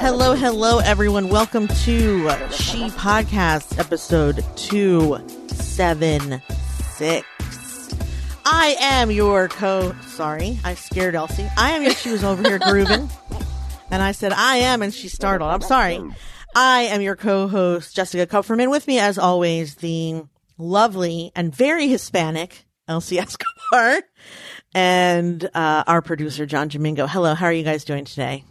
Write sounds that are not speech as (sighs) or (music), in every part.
Hello, hello, everyone. Welcome to She Podcast, episode 276. I am your co. Sorry, I scared Elsie. I am your. She was over here grooving. (laughs) And I said, I am, and she startled. I'm sorry. I am your co host, Jessica Kupferman. With me, as always, the lovely and very Hispanic Elsie Escobar (laughs) and uh, our producer, John Jamingo. Hello, how are you guys doing today?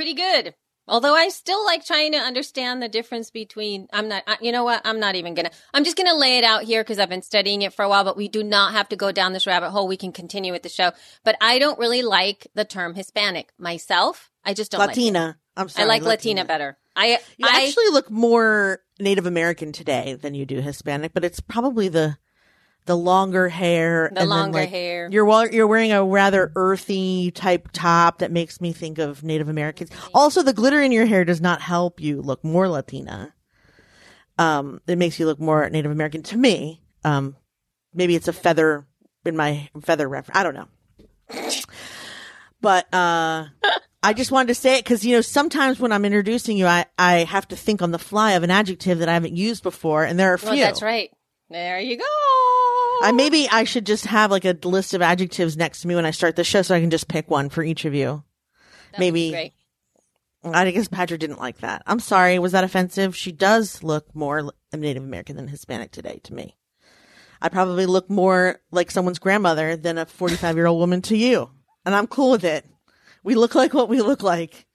Pretty good. Although I still like trying to understand the difference between, I'm not, you know what? I'm not even gonna, I'm just gonna lay it out here because I've been studying it for a while, but we do not have to go down this rabbit hole. We can continue with the show. But I don't really like the term Hispanic myself. I just don't Latina. Like I'm sorry. I like Latina, Latina better. I, you I actually look more Native American today than you do Hispanic, but it's probably the the longer hair. The longer then, like, hair. You're you're wearing a rather earthy type top that makes me think of Native Americans. Also, the glitter in your hair does not help you look more Latina. Um, it makes you look more Native American to me. Um, maybe it's a feather in my feather reference. I don't know. But uh, I just wanted to say it because you know sometimes when I'm introducing you, I I have to think on the fly of an adjective that I haven't used before, and there are a few. Well, that's right. There you go. I maybe I should just have like a list of adjectives next to me when I start the show, so I can just pick one for each of you. That maybe. Great. I guess Patrick didn't like that. I'm sorry. Was that offensive? She does look more Native American than Hispanic today to me. I probably look more like someone's grandmother than a 45 year old woman to you. And I'm cool with it. We look like what we look like.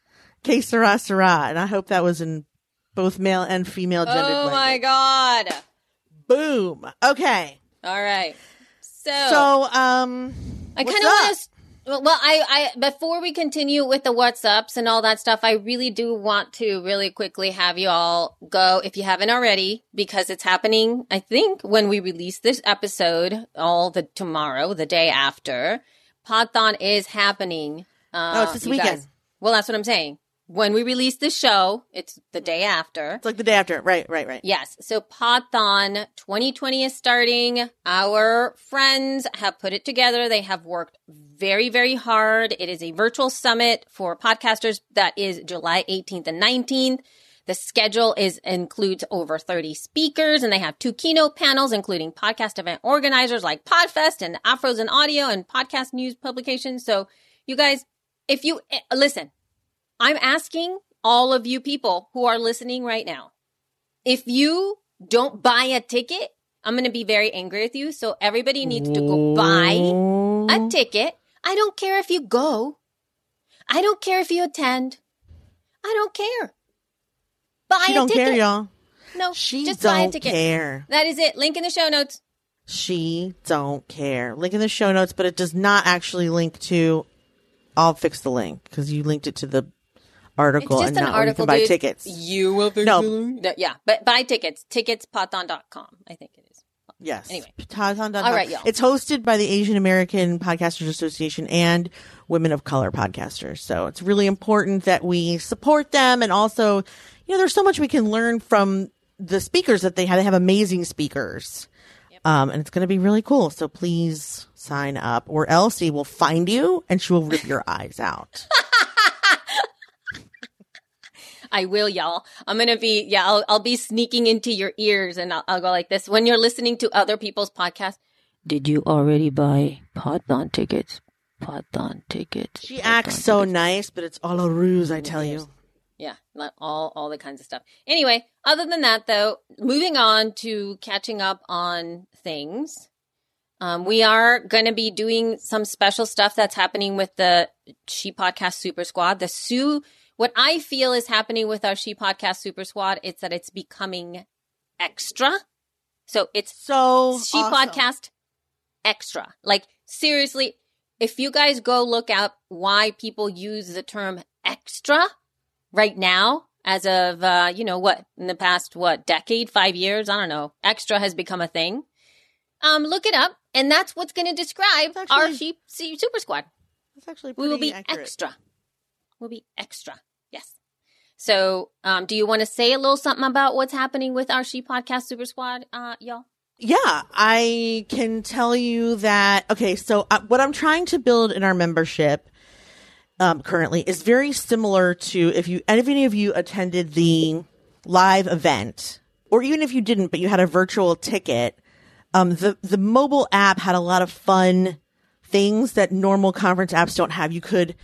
Que sera, sera. And I hope that was in both male and female gendered Oh language. my God. Boom. Okay. All right. So, So, um, I kind of want to. Well, I, I, before we continue with the what's ups and all that stuff, I really do want to really quickly have you all go, if you haven't already, because it's happening, I think, when we release this episode, all the tomorrow, the day after. Podthon is happening. Uh, No, it's this weekend. guys- well, that's what I'm saying. When we release the show, it's the day after. It's like the day after. Right, right, right. Yes. So Podthon 2020 is starting. Our friends have put it together. They have worked very, very hard. It is a virtual summit for podcasters that is July 18th and 19th. The schedule is includes over 30 speakers and they have two keynote panels, including podcast event organizers like Podfest and Afros and Audio and podcast news publications. So you guys, if you eh, listen, I'm asking all of you people who are listening right now, if you don't buy a ticket, I'm going to be very angry with you. So everybody needs to go buy a ticket. I don't care if you go. I don't care if you attend. I don't care. Buy She a don't ticket. care, y'all. No, She just buy a ticket. care. That is it. Link in the show notes. She don't care. Link in the show notes, but it does not actually link to. I'll fix the link because you linked it to the article and an not you article. buy dude. tickets. You will fix No. No, Yeah, but buy tickets. Ticketspodthon.com. I think it is. Yes. Anyway. Tauntaun.com. All right, y'all. It's hosted by the Asian American Podcasters Association and Women of Color Podcasters. So it's really important that we support them. And also, you know, there's so much we can learn from the speakers that they have. They have amazing speakers. Um, and it's going to be really cool. So please sign up or Elsie will find you and she will rip your (laughs) eyes out. (laughs) I will, y'all. I'm gonna be, yeah, I'll, I'll be sneaking into your ears, and I'll, I'll go like this when you're listening to other people's podcasts. Did you already buy Podthon tickets? Podthon tickets. She acts so nice, but it's all a ruse, I tell you. Yeah, all all the kinds of stuff. Anyway, other than that, though, moving on to catching up on things. Um, we are going to be doing some special stuff that's happening with the She Podcast Super Squad. The Sue, what I feel is happening with our She Podcast Super Squad, it's that it's becoming extra. So it's So She awesome. Podcast extra. Like seriously, if you guys go look up why people use the term extra right now, as of uh, you know what in the past what decade, five years, I don't know, extra has become a thing. Um, look it up, and that's what's going to describe actually- our sheep super squad. That's actually We will be accurate. extra. We'll be extra. Yes. So, um, do you want to say a little something about what's happening with our She Podcast Super Squad, uh, y'all? Yeah, I can tell you that. Okay, so uh, what I'm trying to build in our membership um, currently is very similar to if you, if any of you attended the live event, or even if you didn't, but you had a virtual ticket. Um, the the mobile app had a lot of fun things that normal conference apps don't have. You could,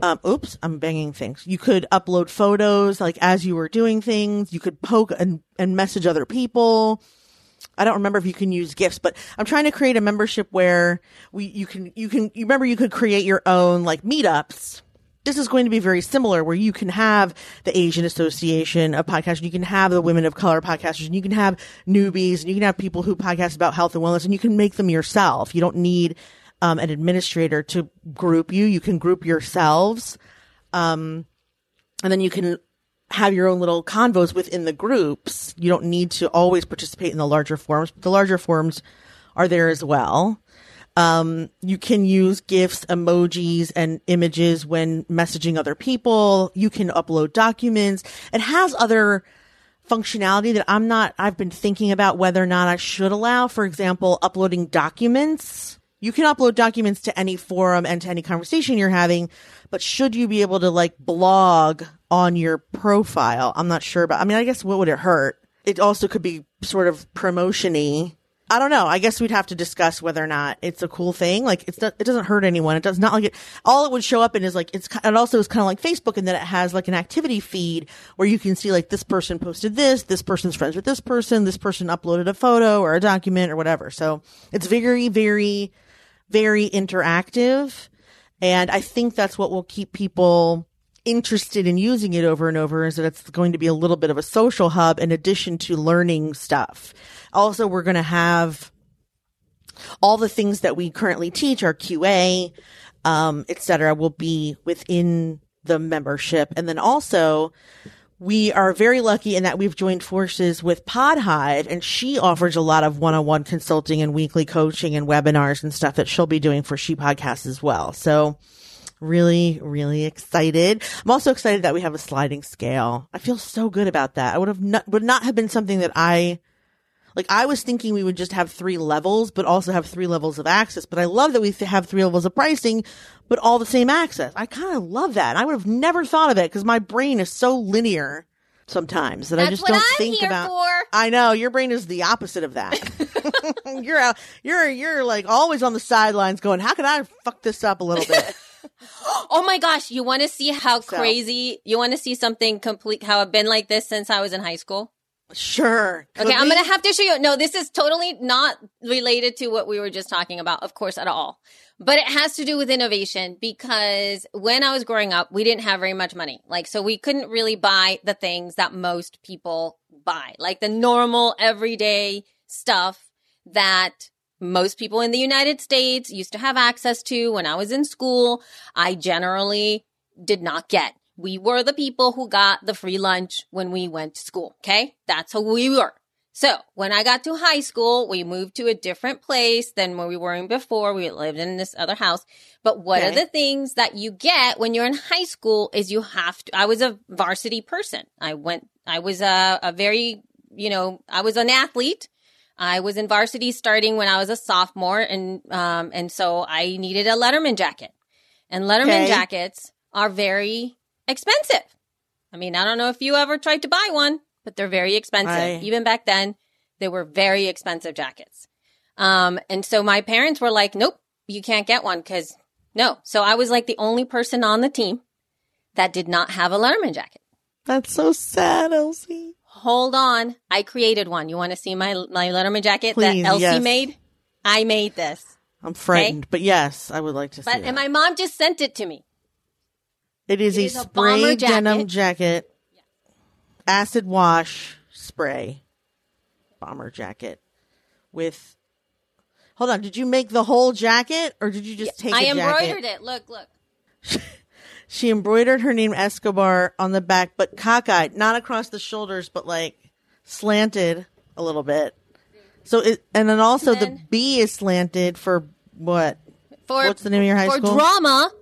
um, oops, I'm banging things. You could upload photos like as you were doing things. You could poke and, and message other people. I don't remember if you can use gifts, but I'm trying to create a membership where we, you can, you can, you remember you could create your own like meetups. This is going to be very similar where you can have the Asian Association of Podcasters, you can have the Women of Color podcasters, and you can have newbies, and you can have people who podcast about health and wellness, and you can make them yourself. You don't need um, an administrator to group you. You can group yourselves. Um, and then you can have your own little convos within the groups. You don't need to always participate in the larger forums, but the larger forums are there as well. Um, you can use GIFs, emojis, and images when messaging other people. You can upload documents. It has other functionality that I'm not, I've been thinking about whether or not I should allow. For example, uploading documents. You can upload documents to any forum and to any conversation you're having, but should you be able to like blog on your profile? I'm not sure, but I mean, I guess what would it hurt? It also could be sort of promotiony. I don't know. I guess we'd have to discuss whether or not it's a cool thing. Like it's not, it doesn't hurt anyone. It does not like it. All it would show up in is like it's. It also is kind of like Facebook in that it has like an activity feed where you can see like this person posted this, this person's friends with this person, this person uploaded a photo or a document or whatever. So it's very, very, very interactive, and I think that's what will keep people interested in using it over and over is that it's going to be a little bit of a social hub in addition to learning stuff. Also, we're going to have all the things that we currently teach, our QA, um, et cetera, will be within the membership. And then also, we are very lucky in that we've joined forces with Podhive and she offers a lot of one-on-one consulting and weekly coaching and webinars and stuff that she'll be doing for She Podcasts as well. So really, really excited. I'm also excited that we have a sliding scale. I feel so good about that. I would have not, would not have been something that I, like I was thinking we would just have three levels, but also have three levels of access. But I love that we have three levels of pricing, but all the same access. I kind of love that. I would have never thought of it because my brain is so linear sometimes that I just don't I'm think about. for. I know your brain is the opposite of that. (laughs) you're out, you're you're like always on the sidelines going, how can I fuck this up a little bit? (laughs) (laughs) Oh my gosh, you want to see how So- crazy? You want to see something complete? How I've been like this since I was in high school? Sure. Could Okay, I'm gonna have to show you. No, this is totally not related to what we were just talking about, of course, at all. But it has to do with innovation because when I was growing up, we didn't have very much money. Like, so we couldn't really buy the things that most people buy, like the normal everyday stuff that most people in the United States used to have access to when I was in school. I generally did not get. We were the people who got the free lunch when we went to school. Okay. That's who we were. So when I got to high school, we moved to a different place than where we were in before. We lived in this other house. But one of Okay. the things that you get when you're in high school is you have to, I was a varsity person. I went, I was a, a very, you know, I was an athlete. I was in varsity starting when I was a sophomore and, um, and so I needed a Letterman jacket and Letterman Okay. jackets are very expensive. I mean, I don't know if you ever tried to buy one, but they're very expensive. I- Even back then, they were very expensive jackets. Um, and so my parents were like, nope, you can't get one because no. So I was like the only person on the team that did not have a Letterman jacket. That's so sad, Elsie. Hold on. I created one. You want to see my, my Letterman jacket Please, that Elsie yes. made? I made this. I'm frightened, but yes, I would like to see But, that. and my mom just sent it to me. It is it a is a spray jacket. denim jacket, acid wash spray bomber jacket with. Hold on. Did you make the whole jacket or did you just take I a jacket? embroidered it. Look, look. (laughs) She embroidered her name Escobar on the back, but cockeyed, not across the shoulders, but like slanted a little bit. So it, and then also the then- B is slanted for what? For What's the name of your high for school? drama.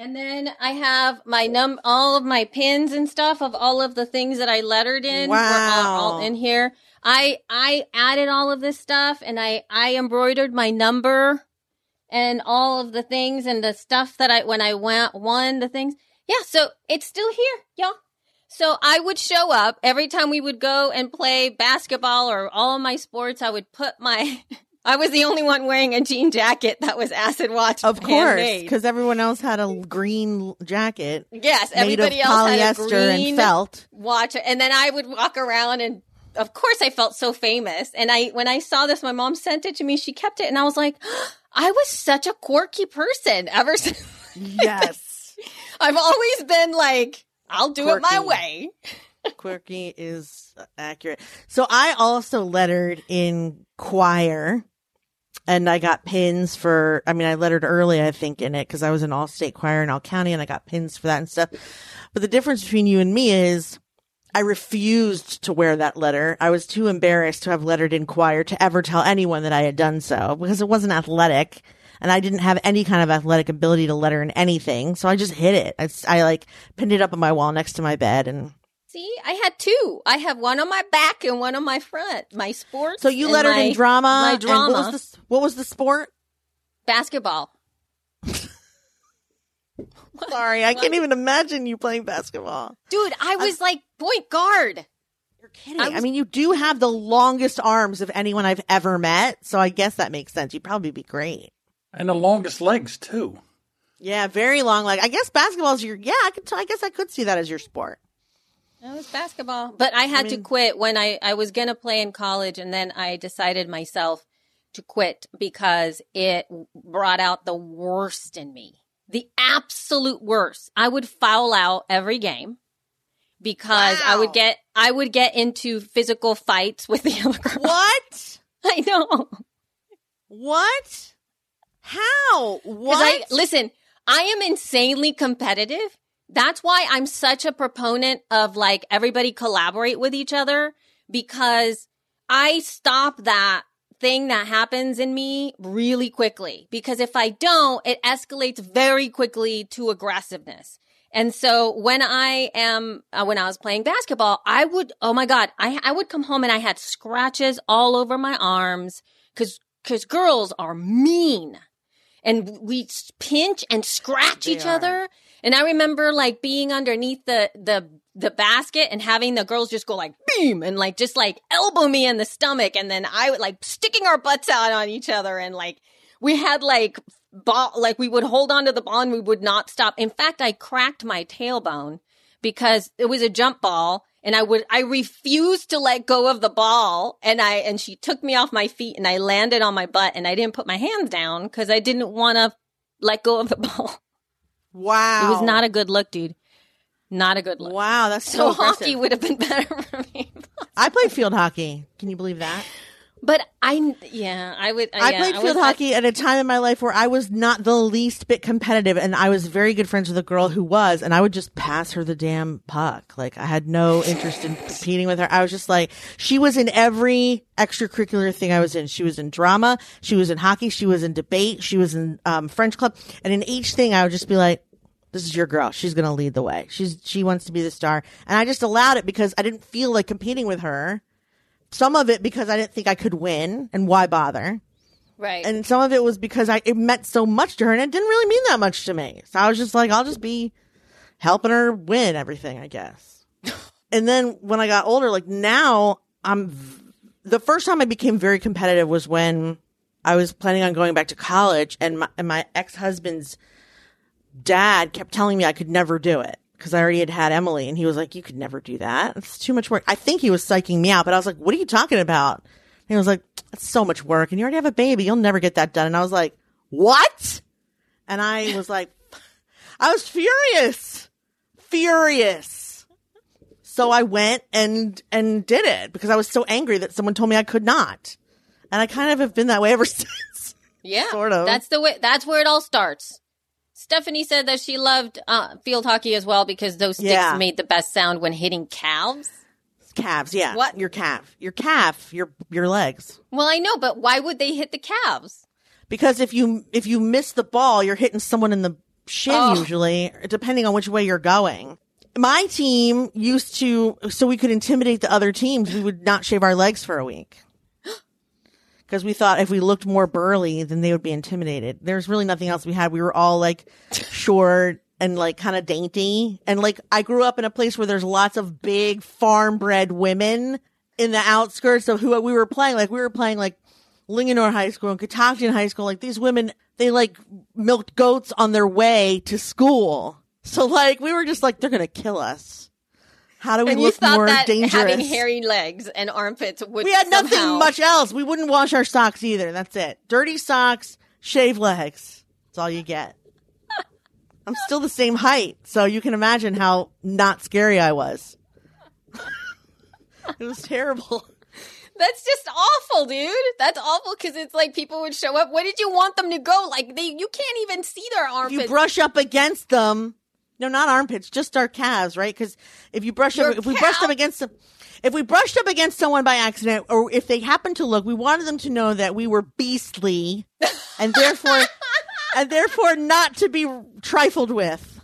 And then I have my num all of my pins and stuff of all of the things that I lettered in were all, all in here. I I added all of this stuff and I I embroidered my number and all of the things and the stuff that I when I went won the things. Yeah, so it's still here, y'all. So I would show up every time we would go and play basketball or all of my sports. I would put my. (laughs) I was the only one wearing a jean jacket that was acid wash. Of course, because everyone else had a green jacket yes, everybody else had a green and felt. watch, and then I would walk around and. Of course, I felt so famous, and I when I saw this, my mom sent it to me. She kept it, and I was like, (gasps) "I was such a quirky person ever (laughs) since." Yes, (laughs) I've always been like, "I'll do it my way." (laughs) quirky is accurate. So I also lettered in choir. And I got pins for, I mean, I lettered early, I think, in it because I was in all state choir in all county and I got pins for that and stuff. But the difference between you and me is I refused to wear that letter. I was too embarrassed to have lettered in choir to ever tell anyone that I had done so because it wasn't athletic and I didn't have any kind of athletic ability to letter in anything. So I just hid it. I like pinned it up on my wall next to my bed and See, I had two. I have one on my back and one on my front. My sports. so you lettered my- in drama. My drama. what was the, what was the sport? basketball. (laughs) Sorry, I can't even imagine you playing basketball. Dude, I was like point guard. You're kidding. I I, mean, you do have the longest arms of anyone I've ever met, so I guess that makes sense. You'd probably be great. And the longest legs, too. Yeah, very long. Like I guess basketball's your. Yeah, I could. T- I guess I could see that as your sport. That was basketball. But I had to mean- quit when I, I was going to play in college. And then I decided myself to quit because it brought out the worst in me. The absolute worst. I would foul out every game because I would get, I would get into physical fights with the (laughs) other girls. What? I know. What? How? What? I, listen, I am insanely competitive. That's why I'm such a proponent of like everybody collaborate with each other because I stop that thing that happens in me really quickly. Because if I don't, it escalates very quickly to aggressiveness. And so when I am, uh, when I was playing basketball, I would, oh my God, I, I would come home and I had scratches all over my arms because, because girls are mean and we pinch and scratch They each are. other. And I remember like being underneath the, the, the basket and having the girls just go like beam and like just like elbow me in the stomach. And then I would like sticking our butts out on each other. And like we had like ball, like we would hold on to the ball and we would not stop. In fact, I cracked my tailbone because it was a jump ball and I would, I refused to let go of the ball and I, and she took me off my feet and I landed on my butt and I didn't put my hands down because I didn't want to let go of the (laughs) ball. Wow. It was not a good look, dude. Not a good look. Wow, that's (laughs) So so, hockey would have been better for me. I played field hockey. Can you believe that? But I, yeah, I would. I yeah, played was- field hockey at a time in my life where I was not the least bit competitive, and I was very good friends with a girl who was, and I would just pass her the damn puck. Like I had no interest in competing with her. I was just like, she was in every extracurricular thing I was in. She was in drama, she was in hockey, she was in debate, she was in um, French club, and in each thing I would just be like. This is your girl. She's going to lead the way. She's, she wants to be the star. And I just allowed it because I didn't feel like competing with her. Some of it because I didn't think I could win and why bother? right. and some of it was because I it meant so much to her, and it didn't really mean that much to me. So I was just like, I'll just be helping her win everything, I guess. (laughs) and then when I got older, like now, I'm v- the first time I became very competitive was when I was planning on going back to college, and my and my ex husband's dad kept telling me I could never do it. Because I already had had Emily, and he was like, "You could never do that. It's too much work." I think he was psyching me out, but I was like, "What are you talking about?" And he was like, "It's so much work, and you already have a baby. You'll never get that done." And I was like, "What?" And I was like, (laughs) I was furious, furious. So I went and and did it because I was so angry that someone told me I could not, and I kind of have been that way ever (laughs) since. Yeah, Sort of. That's the way. That's where it all starts. Stephanie said that she loved uh, field hockey as well because those sticks Yeah. made the best sound when hitting calves. Calves, yeah. What? Your calf. Your calf, your your legs. Well, I know, but why would they hit the calves? Because if you if you miss the ball, you're hitting someone in the shin Oh. usually, depending on which way you're going. My team used to so we could intimidate the other teams, we would not shave our legs for a week. Because we thought if we looked more burly, then they would be intimidated. There's really nothing else we had. We were all like (laughs) short and like kind of dainty. And like I grew up in a place where there's lots of big farm bred women in the outskirts of who we were playing. Like we were playing like Linganore High School and Catoctin High School. Like these women, they like milked goats on their way to school. So like we were just like, they're going to kill us. How do we And you look thought more that dangerous? having hairy legs and armpits would we had nothing somehow- much else. We wouldn't wash our socks either. That's it. Dirty socks, shave legs. That's all you get. (laughs) I'm still the same height, so you can imagine how not scary I was. (laughs) it was terrible. That's just awful, dude. That's awful because it's like people would show up. Where did you want them to go? Like they, you can't even see their If you brush up against them, no, not armpits, just our calves, right? Because if you brush Your up, if we brushed up against them, if we brushed up against someone by accident, or if they happened to look, we wanted them to know that we were beastly, and therefore, (laughs) and therefore not to be trifled with.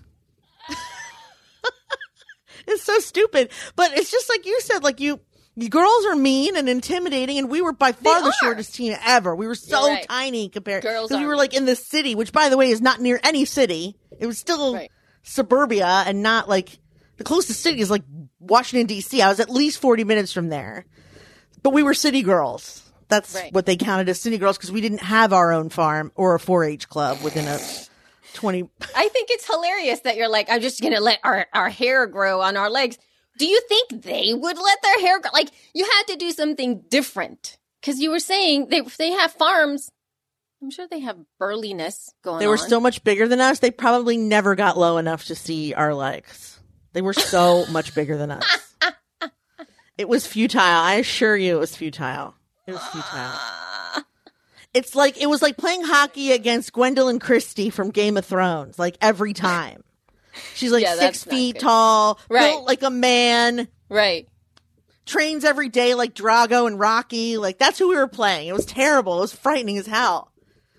(laughs) it's so stupid, but it's just like you said, like you. Girls are mean and intimidating, and we were by far the shortest team ever. We were so right. tiny compared. Girls we were like in the city, which by the way is not near any city. It was still Right. Suburbia and not like the closest city is like Washington D.C. I was at least forty minutes from there, but we were city girls. That's Right. what they counted as city girls because we didn't have our own farm or a 4-H club within a twenty. I think it's hilarious that you're like, I'm just gonna let our, our hair grow on our legs. Do you think they would let their hair grow? Like you had to do something different because you were saying they they have farms. I'm sure they have burliness going. On. They were on. so much bigger than us. They probably never got low enough to see our legs. They were so (laughs) much bigger than us. It was futile. I assure you, it was futile. It was futile. (sighs) It's like it was like playing hockey against Gwendoline Christie from Game of Thrones. Like every time, she's like (laughs) Yeah, six feet good. tall, Right. built like a man, right. trains every day like Drago and Rocky. Like that's who we were playing. It was terrible. It was frightening as hell.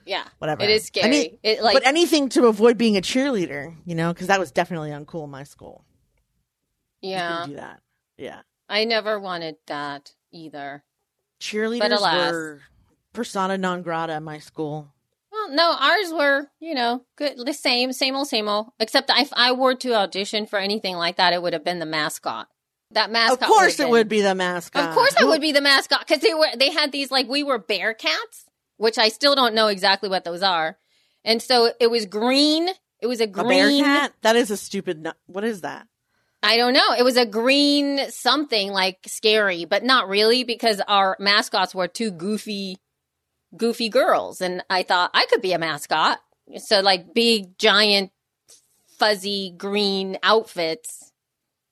Yeah, Whatever. It is scary. Any- it like but anything to avoid being a cheerleader, you know, because that was definitely uncool in my school. Yeah. do that. Yeah, I never wanted that either. cheerleaders alas. were persona non grata in my school. Well, no, ours were, you know, good, the same, same old, same old. Except if I were to audition for anything like that, it would have been the mascot. That mascot. of course, it been- would be the mascot. Of course, I Who- would be the mascot because they were. They had these like we were bear cats, which I still don't know exactly what those are. And so it was green. It was a A green. bear cat? That is a stupid. nu- What is that? I don't know. It was a green something like scary, but not really because our mascots were two goofy, goofy girls. And I thought I could be a mascot. So like big, giant, fuzzy green outfits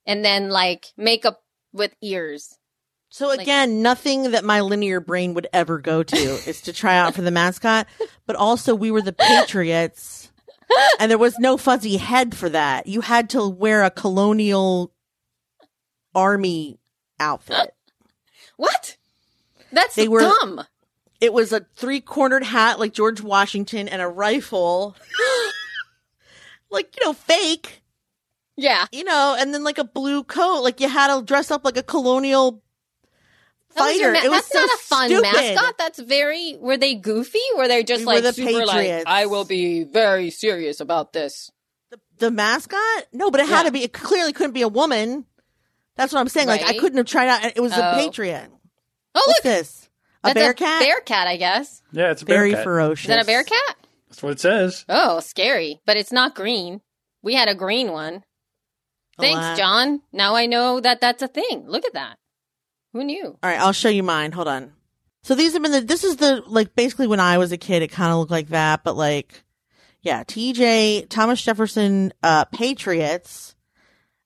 and then like makeup with ears. So again, nothing that my linear brain would ever go to (laughs) is to try out for the mascot. But also, we were the Patriots, and there was no fuzzy head for that. You had to wear a colonial army outfit. What? That's They were- dumb. It was a three cornered hat like George Washington and a rifle, (gasps) like you know, fake. Yeah. You know, and then like a blue coat. Like you had to dress up like a colonial That was your fighter. ma- it was that's so not a fun stupid. mascot. That's very. Were they goofy? Were they just We were like the super like? I will be very serious about this. The mascot? No, but it had to be. It clearly couldn't be a woman. That's what I'm saying. Like I couldn't have tried out. It was a Oh. patriot. Oh What's look, this? A that's bear cat? Bear cat, I guess. Yeah, it's a bear Very cat. ferocious. Is that a bear cat? That's what it says. Oh, scary. But it's not green. We had a green one. Thanks, John. Now I know that that's a thing. Look at that. Who knew? All right, I'll show you mine. Hold on. So these have been the. This is the like basically when I was a kid, it kind of looked like that, but like, yeah, T.J. Thomas Jefferson, uh, Patriots,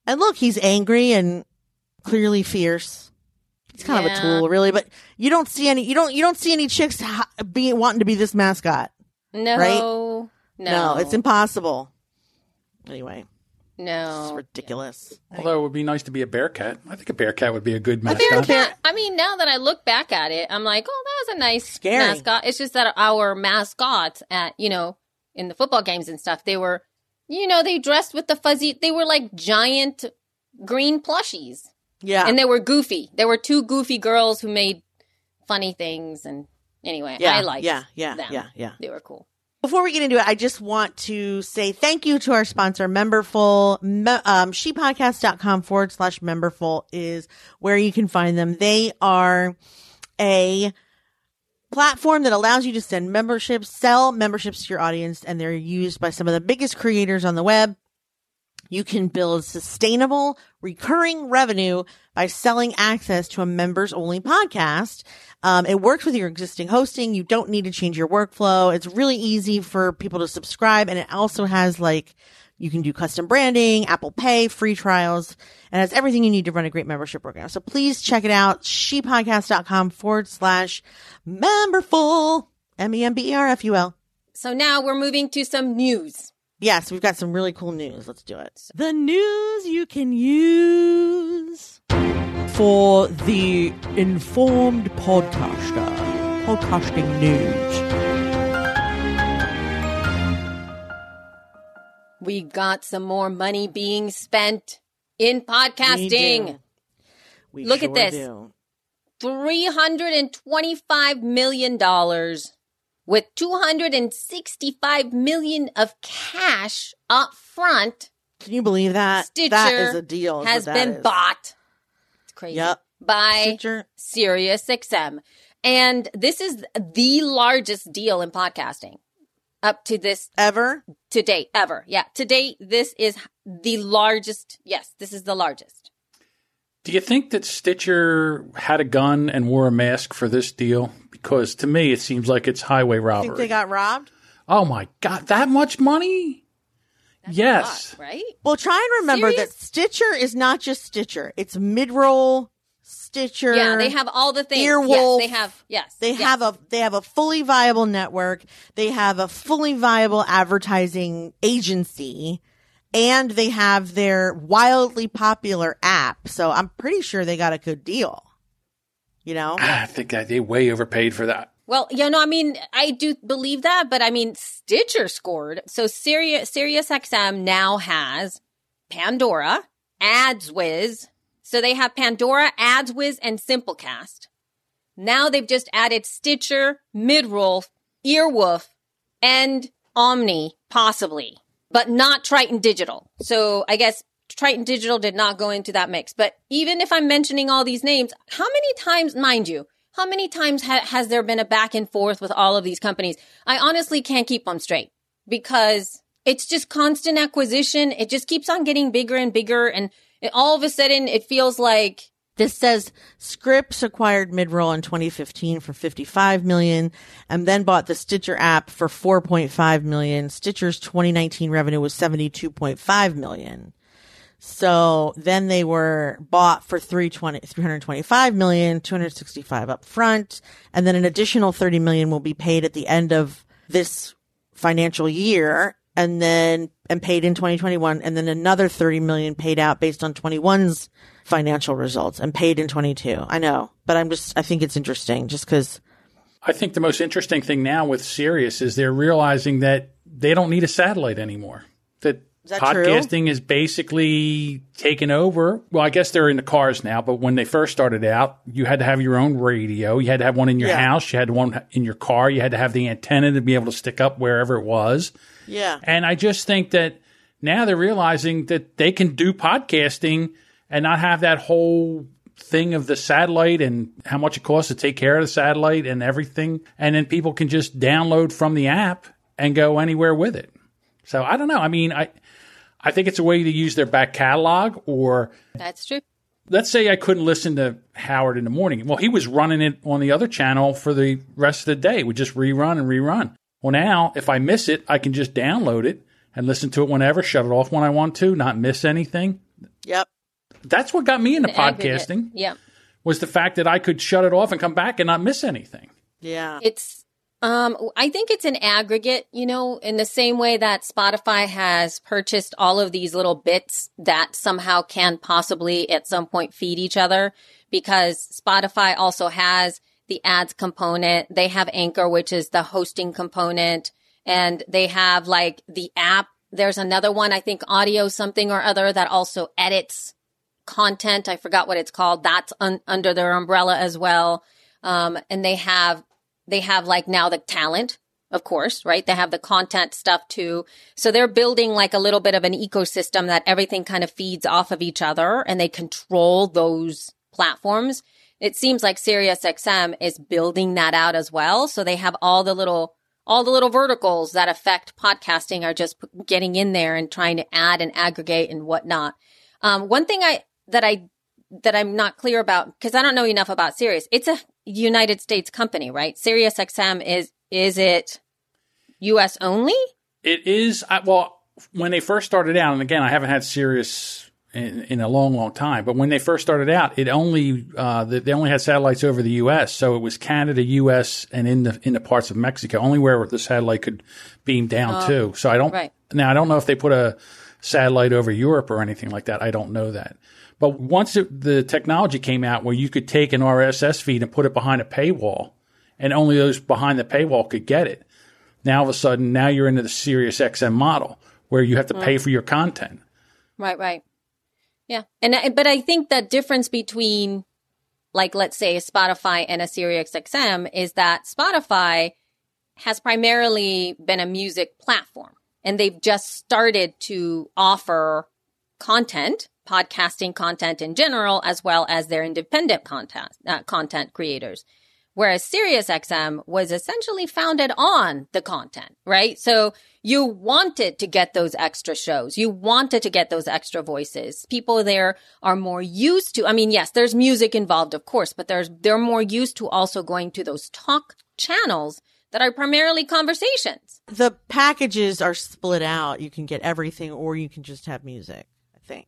and look, he's angry and clearly fierce. He's kind of a tool, really. But you don't see any. You don't. You don't see any chicks being wanting to be this mascot. No, Right? no, No, it's impossible. Anyway, it's no. ridiculous. Although it would be nice to be a bear cat. I think a bear cat would be a good mascot. a bear- Yeah, I mean, now that I look back at it, I'm like, oh, that was a nice Scary. mascot. It's just that our mascots at, you know, in the football games and stuff, they were, you know, they dressed with the fuzzy, they were like giant green plushies. Yeah, And they were goofy. There were two goofy girls who made funny things. And anyway, yeah, I liked them. yeah, yeah, them. yeah, yeah. They were cool. Before we get into it, I just want to say thank you to our sponsor, Memberful. Me- um, shepodcast.com forward slash memberful is where you can find them. They are a platform that allows you to send memberships, sell memberships to your audience, and they're used by some of the biggest creators on the web. You can build sustainable, recurring revenue by selling access to a members only podcast. Um, it works with your existing hosting. You don't need to change your workflow. It's really easy for people to subscribe. And it also has like, you can do custom branding, Apple Pay, free trials, and has everything you need to run a great membership program. So please check it out. Shepodcast.com forward slash memberful. E M-E-M-B-E-R-F-U-L. So now we're moving to some news. Yes, we've got some really cool news. Let's do it. The news you can use for the informed podcaster. Podcasting news. We got some more money being spent in We podcasting. do. We Look at sure this. do. $325 million with 265 million of cash up front Can you believe that? Stitcher that is a deal. has been is. bought. It's crazy. Yep. By Stitcher. Sirius XM. And this is the largest deal in podcasting up to this Ever? to date ever. Yeah, to date this is the largest. Yes, this is the largest. Do you think that Stitcher had a gun and wore a mask for this deal? Because to me, it seems like it's highway robbery. Think they got robbed? oh my god, that much money? yes. Lot, right? Well, try and remember Serious? that Stitcher is not just Stitcher. It's Midroll, Stitcher. Yeah, they have all the things. Earwolf. Yes, they have. Yes, They yes. have a they have a fully viable network. They have a fully viable advertising agency, and they have their wildly popular app. So I'm pretty sure they got a good deal. You know, ah, I think that they way overpaid for that. Well, you know, I mean, I do believe that, but I mean, Stitcher scored. So Sirius, Sirius XM now has Pandora, AdsWizz. So they have Pandora, AdsWizz, and Simplecast. Now they've just added Stitcher, Midroll, Earwolf, and Omni, possibly, but not Triton Digital. So I guess Triton Digital did not go into that mix. But even if I'm mentioning all these names, how many times, mind you, how many times ha- has there been a back and forth with all of these companies? I honestly can't keep them straight because it's just constant acquisition. It just keeps on getting bigger and bigger. And it, all of a sudden it feels like This says Scripps acquired Midroll in 2015 for 55 million and then bought the Stitcher app for 4.5 million. Stitcher's 2019 revenue was 72.5 million. So then they were bought for 320, 325 million, 265 up front. And then an additional 30 million will be paid at the end of this financial year and then, and paid in 2021. And then another 30 million paid out based on 21's financial results and paid in 22. I know, but I'm just, I think it's interesting just cause I think the most interesting thing now with Sirius is they're realizing that they don't need a satellite anymore. That, that true? podcasting is basically taken over. Well, I guess they're in the cars now, but when they first started out, you had to have your own radio. You had to have one in your Yeah. house. You had one in your car. You had to have the antenna to be able to stick up wherever it was. Yeah. And I just think that now they're realizing that they can do podcasting and not have that whole thing of the satellite and how much it costs to take care of the satellite and everything. And then people can just download from the app and go anywhere with it. So I don't know. I mean, I I think it's a way to use their back catalog or that's true. let's say I couldn't listen to Howard in the morning. Well, he was running it on the other channel for the rest of the day. We just rerun and rerun. Well, now if I miss it, I can just download it and listen to it whenever, shut it off when I want to, not miss anything. Yep. That's what got me into The podcasting Yeah. was the fact that I could shut it off and come back and not miss anything. Yeah. It's um I think it's an aggregate, you know, in the same way that Spotify has purchased all of these little bits that somehow can possibly at some point feed each other because Spotify also has the ads component. They have Anchor, which is the hosting component, and they have like the app. There's another one, I think audio something or other that also edits content. I forgot what it's called. That's un- under their umbrella as well. Um, and they have they have like now the talent, of course, right? They have the content stuff too. So they're building like a little bit of an ecosystem that everything kind of feeds off of each other and they control those platforms. It seems like SiriusXM is building that out as well. So they have all the little all the little verticals that affect podcasting are just getting in there and trying to add and aggregate and whatnot. Um, one thing I that I that I'm not clear about because I don't know enough about Sirius. It's a United States company, right? SiriusXM is is it U.S. only? It is I, well when they first started out, and again, I haven't had Sirius in, in, a long, long time. But when they first started out, it only uh, they only had satellites over the U.S. So it was Canada, U.S., and in the in the parts of Mexico, only where the satellite could beam down Oh, to. So I don't right. now I don't know if they put a satellite over Europe or anything like that. I don't know that. But once it, the technology came out where you could take an RSS feed and put it behind a paywall, and only those behind the paywall could get it. Now all of a sudden, now you're into the Sirius XM model where you have to pay for your content. Right, right. Yeah. And I- but I think that difference between like let's say Spotify and a Sirius XM is that Spotify has primarily been a music platform and they've just started to offer content, podcasting content in general as well as their independent content uh, content creators. Whereas SiriusXM was essentially founded on the content, right? So you wanted to get those extra shows. You wanted to get those extra voices. People there are more used to, I mean, yes, there's music involved, of course, but there's, they're more used to also going to those talk channels that are primarily conversations. The packages are split out. You can get everything or you can just have music, I think.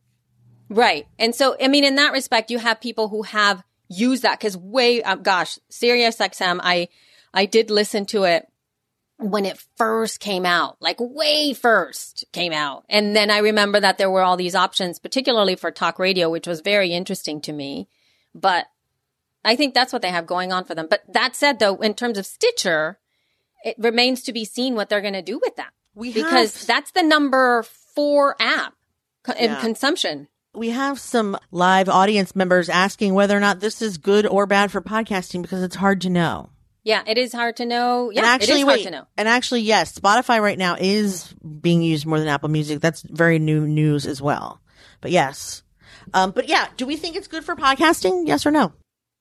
Right. And so, I mean, in that respect, you have people who have used that because way, um, gosh, Sirius XM, I, I did listen to it when it first came out, like way first came out. And then I remember that there were all these options, particularly for talk radio, which was very interesting to me. But I think that's what they have going on for them. But that said, though, in terms of Stitcher, it remains to be seen what they're going to do with that We because have, that's the number four app in Yeah. consumption. We have some live audience members asking whether or not this is good or bad for podcasting because it's hard to know. Yeah, it is hard to know. Yeah, and actually, it is hard wait, to know. and actually, yes, Spotify right now is being used more than Apple Music. That's very new news as well. But yes, um, but yeah, do we think it's good for podcasting? Yes or no?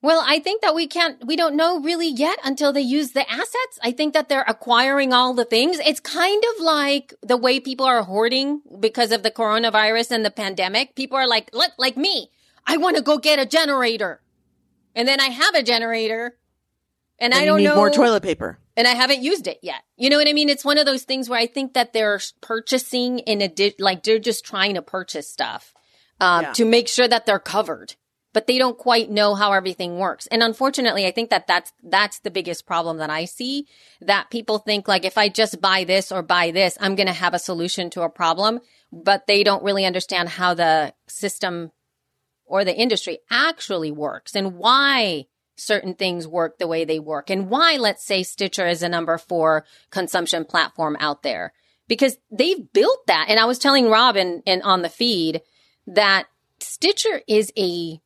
Well, I think that we can't, we don't know really yet until they use the assets. I think that they're acquiring all the things. It's kind of like the way people are hoarding because of the coronavirus and the pandemic. People are like, let, like me, I want to go get a generator. And then I have a generator and And I don't need know. more toilet paper. and I haven't used it yet. You know what I mean? It's one of those things where I think that they're purchasing in a di- like they're just trying to purchase stuff um, Yeah. to make sure that they're covered, but they don't quite know how everything works. And unfortunately, I think that that's that's the biggest problem that I see. That people think like if I just buy this or buy this, I'm going to have a solution to a problem, but they don't really understand how the system or the industry actually works and why certain things work the way they work and why let's say Stitcher is a number four consumption platform out there because they've built that. And I was telling Robin and on the feed that Stitcher is a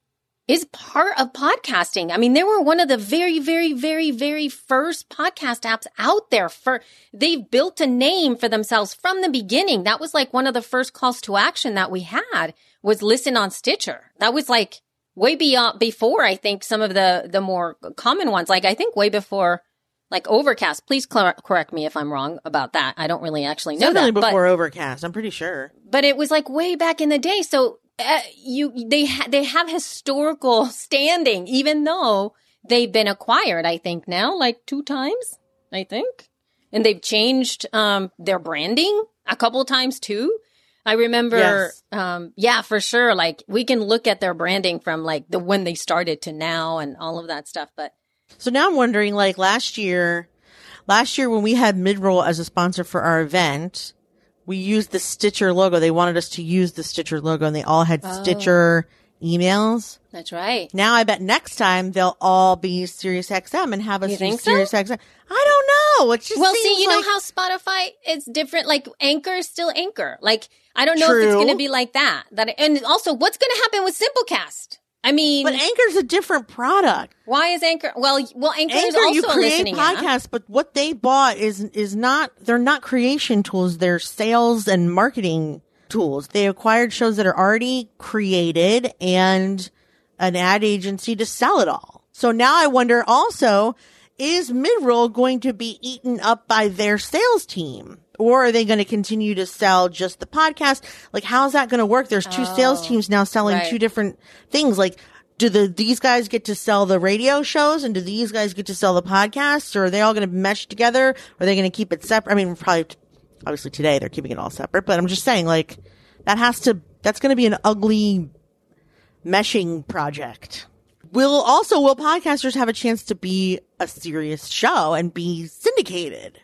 is part of podcasting. I mean, they were one of the very, very, very, very first podcast apps out there. For they've built a name for themselves from the beginning. That was like one of the first calls to action that we had was listen on Stitcher. That was like way beyond before I think some of the the more common ones. Like I think way before like Overcast. Please cl- correct me if I'm wrong about that. I don't really actually know Definitely that. but- before Overcast. I'm pretty sure. but it was like way back in the day. So uh, you they ha- they have historical standing, even though they've been acquired. I think now like two times. I think, and they've changed um, their branding a couple times too. I remember, Yes. um, yeah, for sure. Like we can look at their branding from like the when they started to now and all of that stuff. But So now I'm wondering, like last year, last year when we had Midroll as a sponsor for our event, we used the Stitcher logo. They wanted us to use the Stitcher logo and they all had Oh. Stitcher emails. that's right. Now I bet next time they'll all be Sirius XM and have us You think so? XM. I don't know. It just Well, see, you like- know how Spotify is different. Like Anchor is still Anchor. Like I don't know if it's going to be like that. That and also, what's going to happen with Simplecast? I mean, But Anchor's a different product. why is Anchor? Well, well, Anchor, is also you a create listening app. podcasts, but what they bought is is not. They're not creation tools. They're sales and marketing tools. They acquired shows that are already created and an ad agency to sell it all. So now I wonder also, is Midroll going to be eaten up by their sales team? Or are they going to continue to sell just the podcast? Like, how's that going to work? There's two sales oh, teams now selling Oh, right. two different things. Like, do the these guys get to sell the radio shows and do these guys get to sell the podcasts or are they all going to mesh together? Or are they going to keep it separate? I mean, probably, obviously today they're keeping it all separate, but I'm just saying like that has to, that's going to be an ugly meshing project. Will also, will podcasters have a chance to be a Sirius show and be syndicated?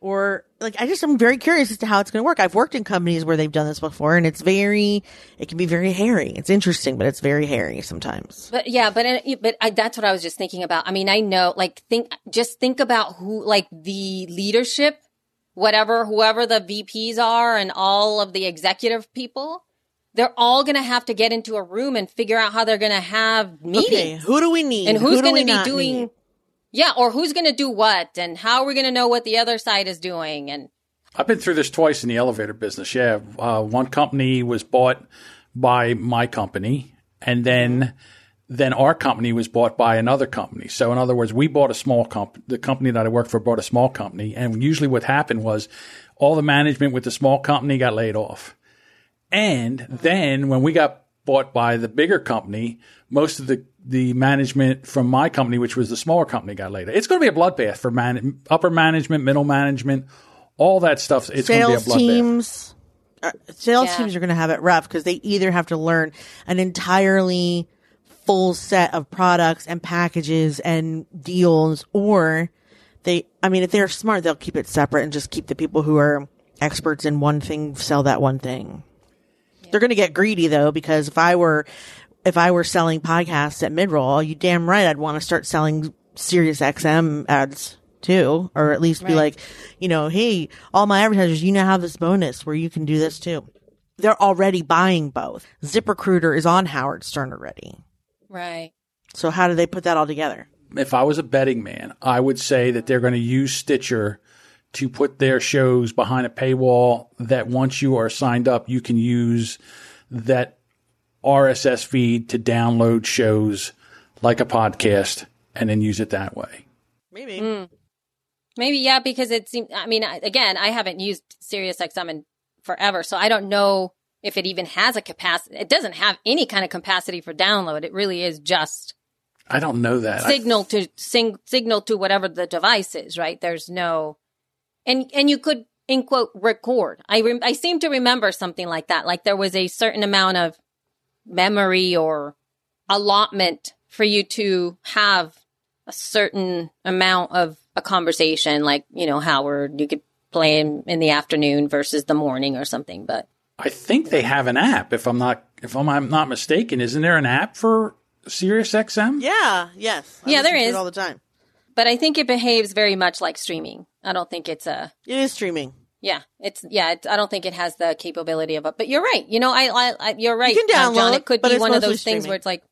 Or like, I just, I'm very curious as to how it's going to work. I've worked in companies where they've done this before and it's very, it can be very hairy. It's interesting, but it's very hairy sometimes. But yeah, but uh, but I, that's what I was just thinking about. I mean, I know, like, think just think about who, like, the leadership, whatever, whoever the VPs are, and all of the executive people. They're all going to have to get into a room and figure out how they're going to have meetings. Okay, who do we need? and who's do going to be doing need? yeah or who's going to do what and how are we going to know what the other side is doing and I've been through this twice in the elevator business. Yeah, uh, one company was bought by my company, and then then our company was bought by another company. So in other words, we bought a small company. The company that I worked for bought a small company, and usually what happened was all the management with the small company got laid off, and then when we got bought by the bigger company, most of the the management from my company, which was the smaller company, got laid off. It's going to be a bloodbath for man, upper management, middle management, all that stuff. It's going to be a sales bloodbath. teams uh, sales Yeah. teams are going to have it rough because they either have to learn an entirely full set of products and packages and deals or they i mean if they're smart they'll keep it separate and just keep the people who are experts in one thing sell that one thing they're going to get greedy though because if i were if i were selling podcasts at midroll you damn right i'd want to start selling Sirius XM ads too, or at least be like, you know, hey, all my advertisers, you now have this bonus where you can do this too. They're already buying both. ZipRecruiter is on Howard Stern already. right So how do they put that all together? if I was a betting man, I would say that they're going to use Stitcher to put their shows behind a paywall that once you are signed up, you can use that RSS feed to download shows like a podcast and then use it that way. Maybe. Hmm. maybe yeah because it seems i mean again i haven't used sirius xm in forever so i don't know if it even has a capacity it doesn't have any kind of capacity for download it really is just I don't know that. I- signal to sing, signal to whatever the device is, right? There's no, and and you could in quote record. I rem, I seem to remember something like that. Like there was a certain amount of memory or allotment for you to have a certain amount of a conversation. Like you know, Howard, you could play in, in the afternoon versus the morning or something. But I think they have an app. If I'm not, if I'm, I'm not mistaken, isn't there an app for Sirius XM? Yeah. Yes. I Yeah, there listen to is. it all the time. but I think it behaves very much like streaming. I don't think it's a It is streaming. Yeah, it's yeah. It's, I don't think it has the capability of it, but you're right. You know, I, I, I you're right. You can uh, John. download, It could be one of those things where it's like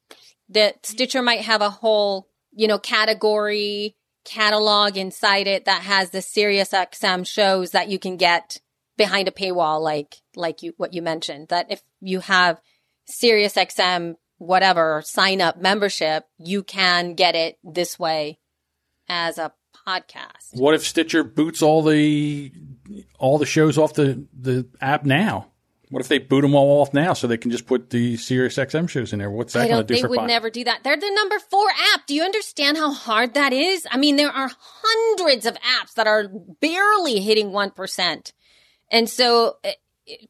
that Stitcher might have a whole you know category catalog inside it that has the Sirius XM shows that you can get behind a paywall, like like you what you mentioned. That if you have Sirius XM whatever sign up membership, you can get it this way as a podcast. What if Stitcher boots all the all the shows off the the app now? What if they boot them all off now so they can just put the Sirius XM shows in there? What's that going to do They would pod- never do that. They're the number four app. Do you understand how hard that is? I mean, there are hundreds of apps that are barely hitting one percent, and so eh,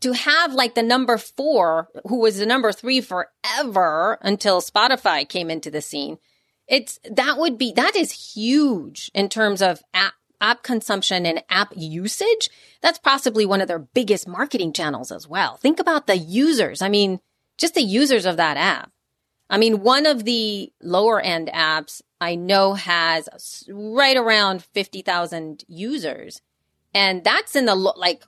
to have like the number four, who was the number three forever until Spotify came into the scene, it's that would be that is huge in terms of app app consumption and app usage. That's possibly one of their biggest marketing channels as well. Think about the users. I mean, just the users of that app. I mean, one of the lower end apps I know has right around 50,000 users. And that's in the, lo- like,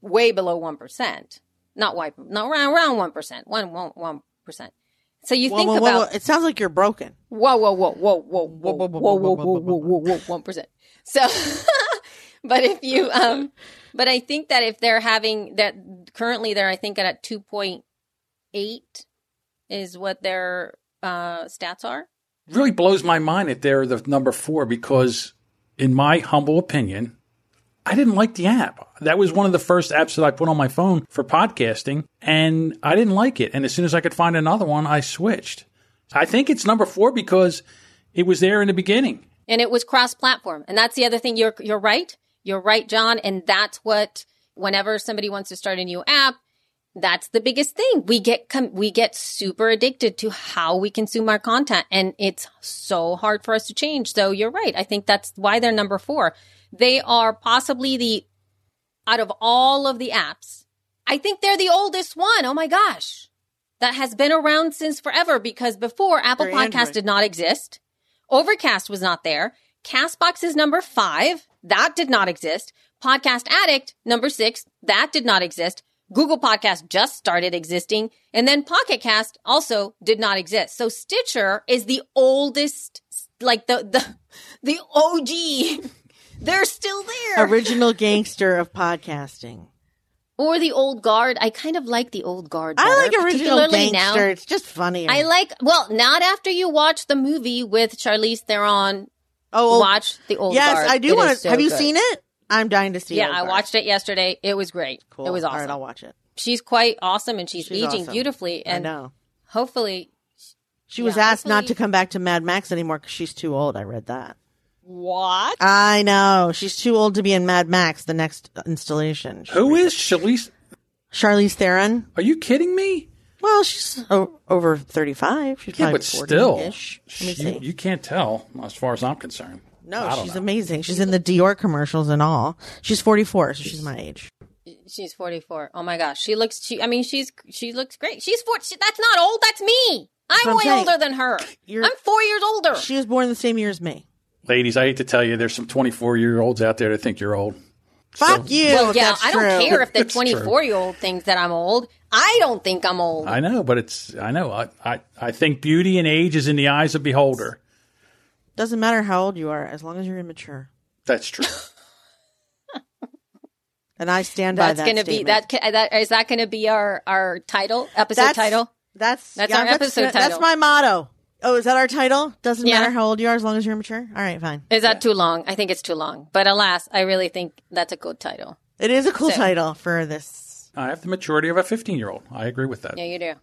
way below 1%. Not why, not around, around 1%, 1, 1, 1%. So you Whoa, think whoa, whoa, about, whoa. It sounds like you're broken. whoa, whoa, whoa, whoa, whoa, whoa, whoa, whoa, whoa, whoa, whoa, whoa, whoa, one percent. So, but if you, um, but I think that if they're having that currently they're, I think at two point eight is what their uh stats are. really blows my mind that they're the number four because, in my humble opinion, I didn't like the app. That was one of the first apps that I put on my phone for podcasting, and I didn't like it. And as soon as I could find another one, I switched. I think it's number four because it was there in the beginning. and it was cross platform. And that's the other thing. You're you're right. You're right, John. And that's what whenever somebody wants to start a new app, that's the biggest thing. We get com- we get super addicted to how we consume our content, and it's so hard for us to change. So you're right. I think that's why they're number four. They are possibly the out of all of the apps. I think they're the oldest one. Oh my gosh. That has been around since forever because before Apple They're Podcast Android. did not exist. Overcast was not there. Castbox is number five. That did not exist. Podcast Addict, number six. That did not exist. Google Podcast just started existing. And then Pocket Cast also did not exist. So Stitcher is the oldest, like the, the, (laughs) the OG. They're still there. Original gangster of podcasting. or the old guard. I kind of like the old guard. I like original gangster. now. It's just funny. I like, well, not after you watch the movie with Charlize Theron. oh, well, watch the old Guard. yes, guard. I do want to. so have you good. seen it? I'm dying to see. It. Yeah, Old I Guard. watched it yesterday. It was great. Cool. It was awesome. right, I'll watch it. she's quite awesome and she's, She's aging awesome. beautifully. I And know. hopefully, She was Yeah, asked not to come back to Mad Max anymore because she's too old. I read that. What? I know. She's too old to be in Mad Max, the next installation. Who is Charlize? Charlize Theron? Are you kidding me? Well, she's o- over 35. She's Yeah, but still, 40-ish. You, you can't tell as far as I'm concerned. no, she's know. amazing. She's in the Dior commercials and all. She's 44, so she's my age. She's 44. Oh my gosh. She looks, she, I mean, she's, she looks great. She's four, she, that's not old. That's me. I'm I'm way saying. older than her. You're- I'm four years older. She was born the same year as me. Ladies, I hate to tell you, there's some 24 year olds out there that think you're old. Fuck you. well, yeah, that's I don't true. care if the 24 year old thinks that I'm old. I don't think I'm old. I know, but it's I know. I, I I think beauty and age is in the eyes of beholder. Doesn't matter how old you are, as long as you're immature. That's true. (laughs) And I stand by That's that. going to be that, that. Is that going to be our our title episode That's- title? That's That's yeah, our episode That's title. That's my motto. Oh, is that our title? Doesn't Yeah. matter how old you are, as long as you're mature. All right, fine. Is that too long? I think it's too long. But alas, I really think that's a good title. It is a cool So- title for this. I have the maturity of a 15 year old. I agree with that. Yeah, you do.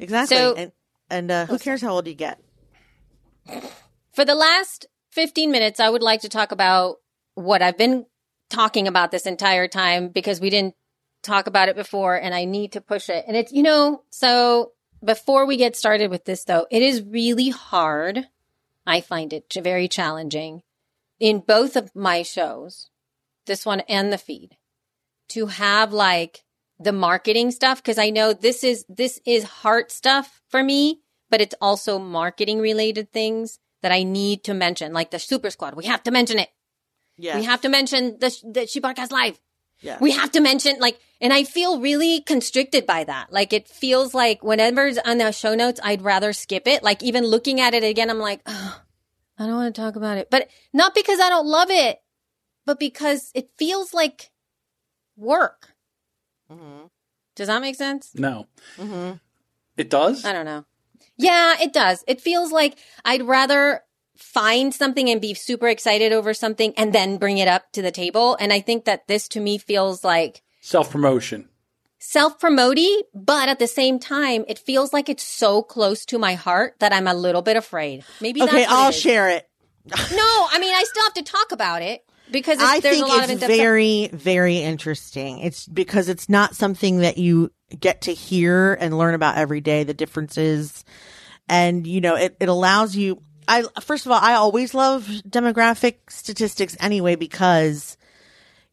Exactly. So- and and uh, who cares how old you get? For the last 15 minutes, I would like to talk about what I've been talking about this entire time because we didn't talk about it before and I need to push it. And it's, you know, so before we get started with this though, it is really hard. I find it very challenging in both of my shows, this one and the feed, to have like the marketing stuff because I know this is this is heart stuff for me, but it's also marketing related things that I need to mention, like the Super Squad. We have to mention it. Yeah. We have to mention the the She Podcast Live. Yeah. We have to mention like, and I feel really constricted by that. Like it feels like whenever's on the show notes, I'd rather skip it. Like even looking at it again, I'm like, oh, I don't want to talk about it, but not because I don't love it, but because it feels like work. Mhm. Does that make sense? No, Mhm. it does. I don't know. Yeah, it does. It feels like I'd rather find something and be super excited over something and then bring it up to the table. And I think that this to me feels like Self promotion. self promoting, but at the same time, it feels like it's so close to my heart that I'm a little bit afraid. Maybe Okay, that's I'll it is. share it. No, I mean, I still have to talk about it. because it's, I there's think a lot it's of in-depth very, very interesting. It's because it's not something that you get to hear and learn about every day, the differences. And, you know, it, it allows you, I, first of all, I always love demographic statistics anyway, because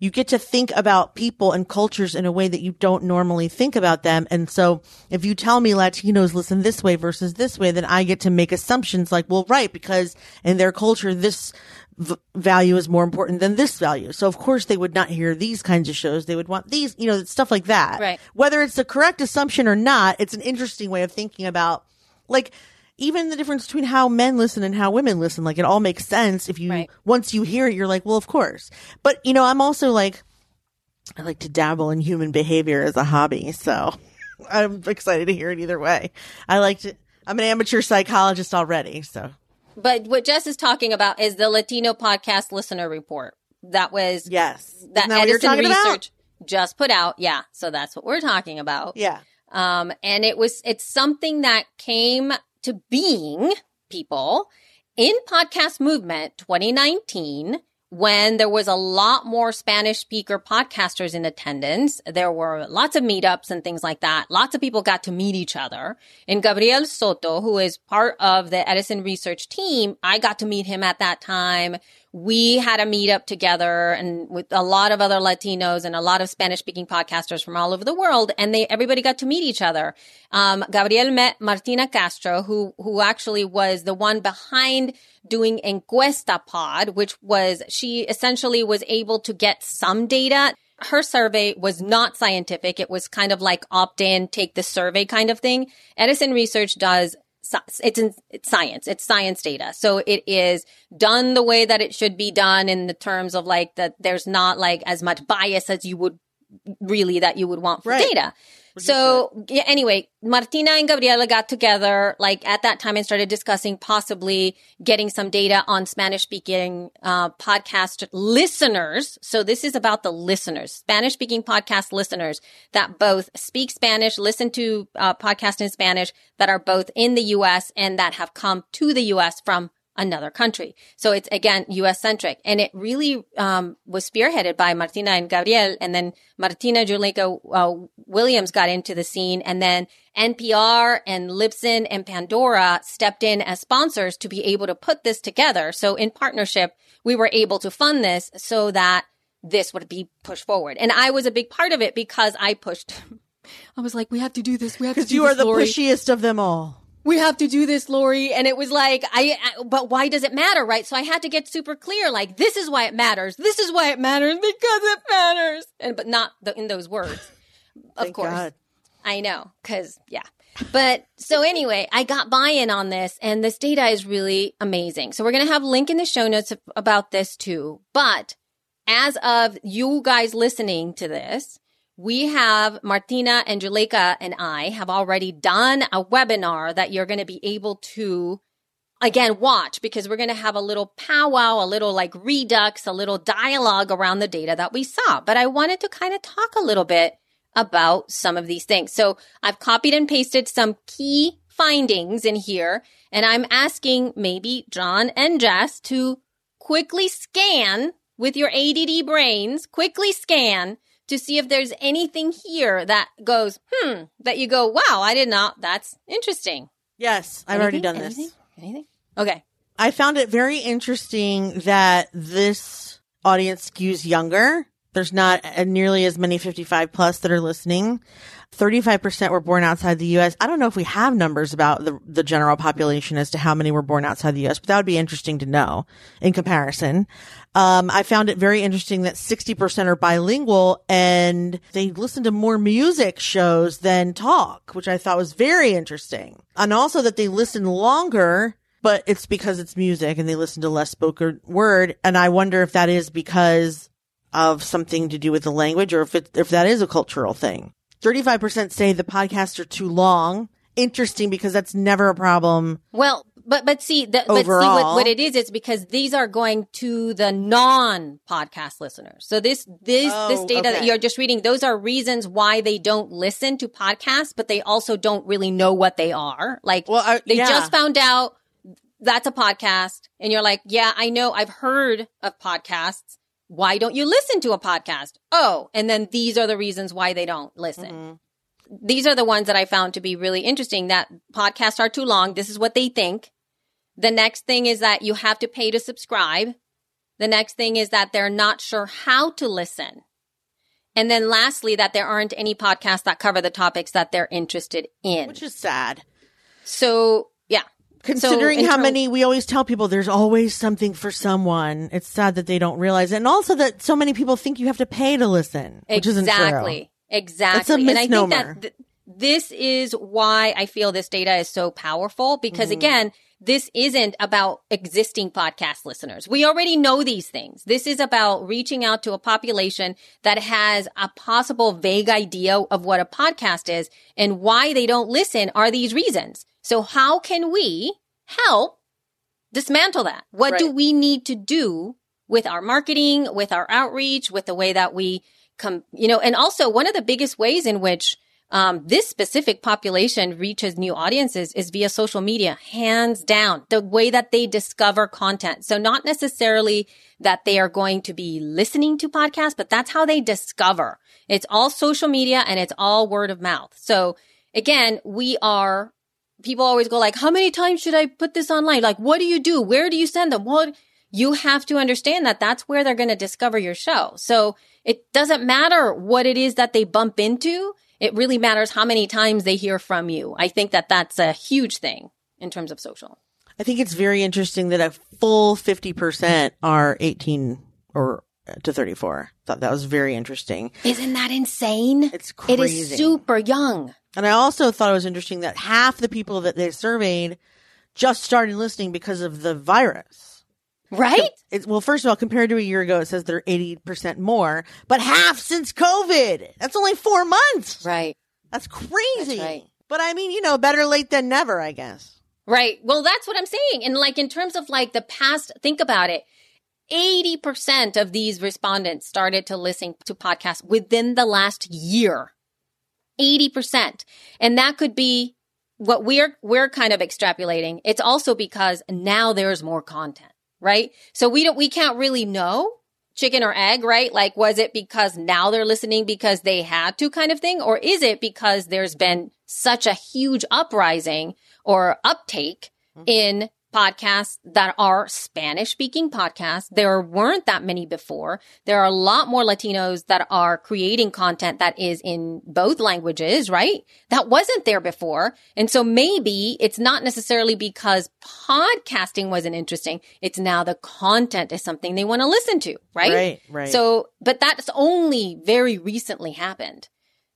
you get to think about people and cultures in a way that you don't normally think about them. And so if you tell me Latinos listen this way versus this way, then I get to make assumptions like, well, right, because in their culture, this v- value is more important than this value. So of course they would not hear these kinds of shows. They would want these, you know, stuff like that. Right. Whether it's the correct assumption or not, it's an interesting way of thinking about like, even the difference between how men listen and how women listen, like it all makes sense if you, Right. once you hear it, you're like, well, of course. But, you know, I'm also like, I like to dabble in human behavior as a hobby. So (laughs) I'm excited to hear it either way. I like to, I'm an amateur psychologist already. So But what Jess is talking about is the Latino podcast listener report. That was yes. that that Edison talking about? research just put out. Yeah. So that's what we're talking about. Yeah. Um, and it was, it's something that came to being people in podcast movement 2019 when there was a lot more Spanish speaker podcasters in attendance. There were lots of meetups and things like that. Lots of people got to meet each other. And Gabriel Soto, who is part of the Edison research team, I got to meet him at that time. We had a meetup together and with a lot of other Latinos and a lot of Spanish speaking podcasters from all over the world. And they, everybody got to meet each other. Um, Gabriel met Martina Castro, who, who actually was the one behind doing Encuesta Pod, which was, she essentially was able to get some data. Her survey was not scientific. It was kind of like opt in, take the survey kind of thing. Edison Research does it's in it's science. It's science data. So it is done the way that it should be done in the terms of like that there's not like as much bias as you would really that you would want for Right. data. So yeah, anyway, Martina and Gabriela got together like at that time and started discussing possibly getting some data on Spanish speaking uh, podcast listeners. So this is about the listeners, Spanish speaking podcast listeners that both speak Spanish, listen to uh, podcasts in Spanish that are both in the U.S. and that have come to the U.S. from another country. So it's again US centric and it really um, was spearheaded by Martina and Gabriel and then Martina Juleka uh, Williams got into the scene and then NPR and Libsyn and Pandora stepped in as sponsors to be able to put this together. So in partnership, we were able to fund this so that this would be pushed forward. And I was a big part of it because I pushed (laughs) I was like, we have to do this. We have to do this. Because you are the Lori pushiest of them all. We have to do this, Lori. And it was like, I, I- but why does it matter? Right. So I had to get super clear. Like, this is why it matters. This is why it matters because it matters. And, but not the, in those words. (laughs) Of course. God. I know. Cause yeah. But so anyway, I got buy-in on this and this data is really amazing. So we're going to have link in the show notes about this too. But as of you guys listening to this, we have Martina and Juleka and I have already done a webinar that you're going to be able to again watch because we're going to have a little powwow, a little like redux, a little dialogue around the data that we saw. But I wanted to kind of talk a little bit about some of these things. So I've copied and pasted some key findings in here and I'm asking maybe John and Jess to quickly scan with your ADD brains, quickly scan to see if there's anything here that goes, hmm, that you go, wow, I did not, that's interesting. Yes, I've already Anything? done this. Anything? Anything? Okay. I found it very interesting that this audience skews younger. There's not nearly as many 55 plus that are listening. 35% were born outside the U.S. I don't know if we have numbers about the, the general population as to how many were born outside the U.S., but that would be interesting to know in comparison. Um, I found it very interesting that 60% are bilingual and they listen to more music shows than talk, which I thought was very interesting. And also that they listen longer but it's because it's music and they listen to less spoken word. And I wonder if that is because of something to do with the language or if it, if that is a cultural thing. 35% say the podcasts are too long. Interesting because that's never a problem. Well, but but see, the, but see what, what it is. It's because these are going to the non-podcast listeners. So this this Oh, this data that you're just reading, those are reasons why they don't listen to podcasts, but they also don't really know what they are. Like Well, they yeah. just found out that's a podcast, and you're like, yeah, I know, I've heard of podcasts. Why don't you listen to a podcast? Oh, and then these are the reasons why they don't listen. Mm-hmm. These are the ones that I found to be really interesting that podcasts are too long. This is what they think. The next thing is that you have to pay to subscribe. The next thing is that they're not sure how to listen. And then lastly, that there aren't any podcasts that cover the topics that they're interested in. Which is sad. so. Considering in how term- many we always tell people there's always something for someone. It's sad that they don't realize it. And also that so many people think you have to pay to listen, which isn't exactly. Exactly. That's a and I think that th- this is why I feel this data is so powerful because Mm-hmm. again, this isn't about existing podcast listeners. We already know these things. This is about reaching out to a population that has a possible vague idea of what a podcast is and why they don't listen are these reasons. So how can we help dismantle that? What do we need to do with our marketing, with our outreach, with the way that we come, you know, and also one of the biggest ways in which um, this specific population reaches new audiences is via social media, hands down, the way that they discover content. So not necessarily that they are going to be listening to podcasts, but that's how they discover. It's all social media and it's all word of mouth. So again, we are people always go like, how many times should I put this online? Like, what do you do? Where do you send them? Well, you have to understand that that's where they're going to discover your show. So it doesn't matter what it is that they bump into. It really matters how many times they hear from you. I think that that's a huge thing in terms of social. I think it's very interesting that a full 50% are 18 or to 34. Thought that was very interesting. Isn't that insane? It's It crazy. is super young. And I also thought it was interesting that half the people that they surveyed just started listening because of the virus. Right? It's, well, first of all, compared to a year ago, it says they're 80% more, but half since COVID. That's only four months. Right. That's crazy. That's right. But I mean, you know, better late than never, I guess. Right. Well, that's what I'm saying. And like in terms of like the past, think about it. 80% of these respondents started to listen to podcasts within the last year. 80%. And that could be what we're, we're kind of extrapolating. It's also because now there's more content, right? So we don't, we can't really know chicken or egg, right? Like, was it because now they're listening because they had to kind of thing? Or is it because there's been such a huge uprising or uptake mm-hmm. in podcasts that are Spanish speaking podcasts. There weren't that many before. There are a lot more Latinos that are creating content that is in both languages, right? That wasn't there before. And so maybe it's not necessarily because podcasting wasn't interesting. It's now the content is something they want to listen to, right? Right, right. So, but that's only very recently happened.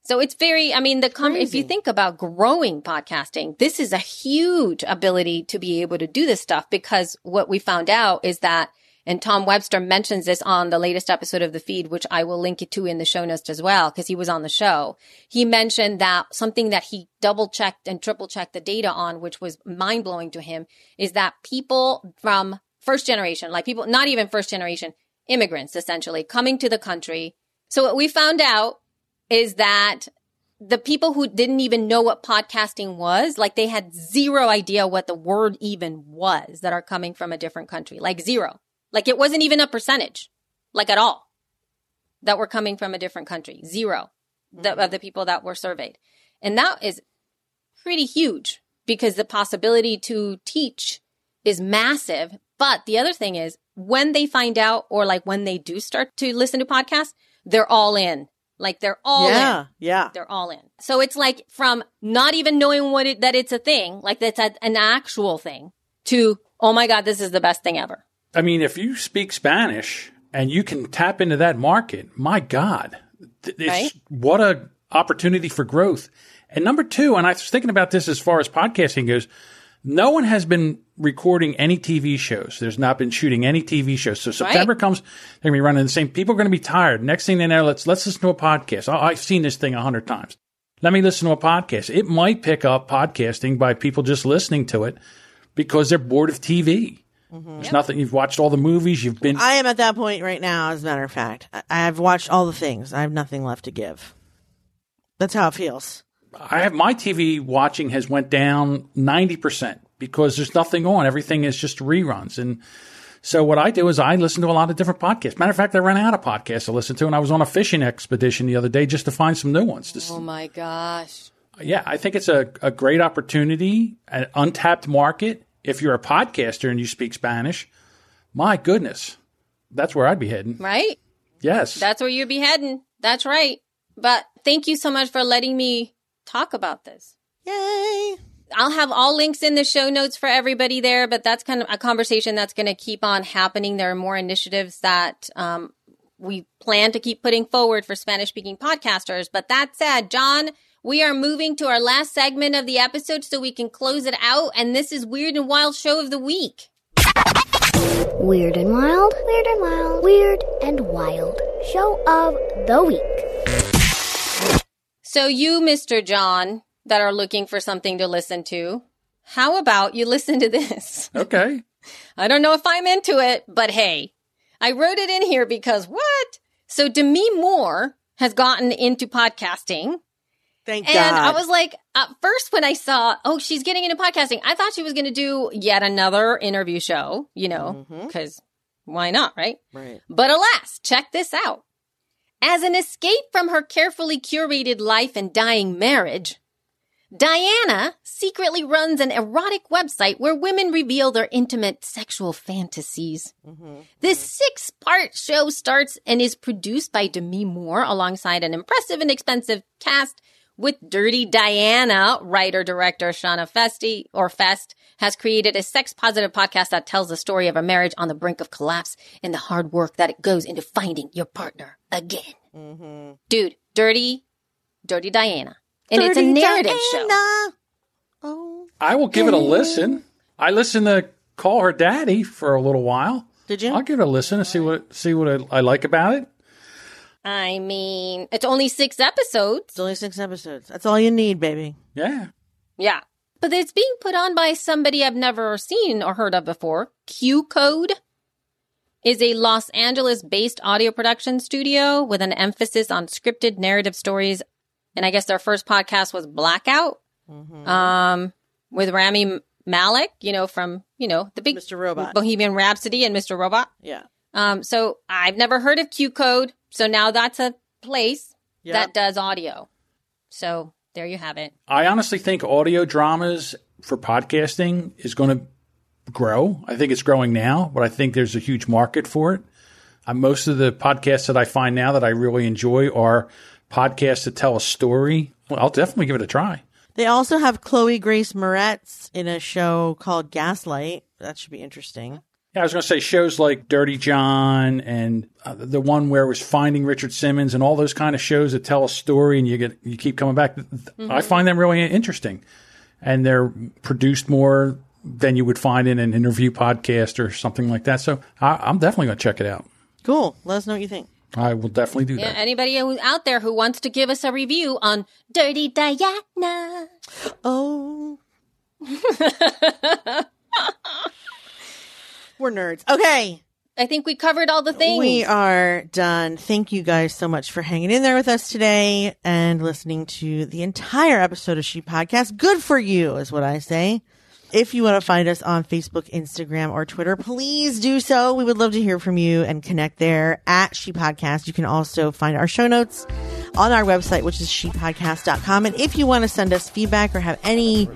So it's very, I mean, the com- if you think about growing podcasting, this is a huge ability to be able to do this stuff because what we found out is that, and Tom Webster mentions this on the latest episode of the feed, which I will link it to in the show notes as well, because he was on the show. He mentioned that something that he double checked and triple checked the data on, which was mind blowing to him, is that people from first generation, like people, not even first generation, immigrants essentially coming to the country. So what we found out is that the people who didn't even know what podcasting was, like they had zero idea what the word even was that are coming from a different country, like zero. Like it wasn't even a percentage, like at all, that were coming from a different country. Zero the, of mm-hmm. the people that were surveyed. And that is pretty huge because the possibility to teach is massive. But the other thing is when they find out or like when they do start to listen to podcasts, they're all in. Like they're all yeah, in. yeah. They're all in. So it's like from not even knowing what it, that it's a thing, like that's a, an actual thing to, oh my God, this is the best thing ever. I mean, if you speak Spanish and you can tap into that market, my God, th- it's, Right? what a opportunity for growth. And number two, and I was thinking about this as far as podcasting goes, no one has been recording any TV shows. There's not been shooting any TV shows. So September comes, they're gonna be running the same. People are gonna be tired. Next thing they know, let's let's listen to a podcast. I, I've seen this thing a hundred times. Let me listen to a podcast. It might pick up podcasting by people just listening to it because they're bored of TV. Mm-hmm. There's nothing. You've watched all the movies. You've been. I am at that point right now, as a matter of fact. I, I've watched all the things. I have nothing left to give. That's how it feels. I have my TV watching has went down ninety percent because there's nothing on. Everything is just reruns, and So what I do is I listen to a lot of different podcasts. Matter of fact, I ran out of podcasts to listen to, and I was on a fishing expedition the other day just to find some new ones. This- Oh my gosh. yeah, I think it's a, a great opportunity, an untapped market. If you're a podcaster and you speak Spanish, my goodness, that's where I'd be heading. Right? Yes. That's where you'd be heading. That's right. But thank you so much for letting me talk about this. Yay! I'll have all links in the show notes for everybody there, but that's kind of a conversation that's going to keep on happening. There are more initiatives that um, we plan to keep putting forward for Spanish speaking podcasters. But that said, John, we are moving to our last segment of the episode so we can close it out. And this is Weird and Wild Show of the Week. Weird and Wild, Weird and Wild, Weird and Wild. Show of the Week. So, you, Mr. John, that are looking for something to listen to, how about you listen to this? (laughs) okay. I don't know if I'm into it, but hey, I wrote it in here because what? So Demi Moore has gotten into podcasting. Thank you. And God. I was like, at first when I saw, oh, she's getting into podcasting, I thought she was going to do yet another interview show, you know, mm-hmm. because why not, right? right. But alas, check this out. As an escape from her carefully curated life and dying marriage, Diana secretly runs an erotic website where women reveal their intimate sexual fantasies. Mm-hmm. This six part show starts and is produced by Demi Moore alongside an impressive and expensive cast with Dirty Diana, writer director Shauna Festi or Fest has created a sex positive podcast that tells the story of a marriage on the brink of collapse and the hard work that it goes into finding your partner again. Mm-hmm. Dude, Dirty, Dirty Diana. And it's a Dirty narrative show. Oh, I will give it a listen. I listened to Call Her Daddy for a little while. did you? I'll give it a listen and see what see what I, I like about it. I mean, it's only six episodes. It's only six episodes. That's all you need, baby. Yeah. Yeah. But it's being put on by somebody I've never seen or heard of before. Q Code is a Los Angeles based audio production studio with an emphasis on scripted narrative stories. And I guess their first podcast was Blackout um, with Rami Malek, you know, from, you know, the big Mr. Robot. Bohemian Rhapsody and Mr. Robot. Yeah. Um, so I've never heard of Q Code. So now that's a place Yep. that does audio. So there you have it. I honestly think audio dramas for podcasting is going to grow. I think it's growing now, but I think there's a huge market for it. Uh, most of the podcasts that I find now that I really enjoy are podcasts that tell a story. Well, I'll definitely give it a try. They also have Chloe Grace Moretz in a show called Gaslight. That should be interesting. Yeah, I was going to say shows like Dirty John and uh, the one where it was Finding Richard Simmons and all those kind of shows that tell a story and you get you keep coming back. I find them really interesting, and they're produced more than you would find in an interview podcast or something like that. So I, I'm definitely going to check it out. Cool. Let us know what you think. I will definitely do Yeah, that. anybody out there who wants to give us a review on Dirty Diana. Oh. (laughs) We're nerds. Okay. I think we covered all the things. We are done. Thank you guys so much for hanging in there with us today and listening to the entire episode of She Podcast. Good for you is what I say. If you want to find us on Facebook, Instagram, or Twitter, please do so. We would love to hear from you and connect there at She Podcast. You can also find our show notes on our website, which is shepodcast.com. And if you want to send us feedback or have any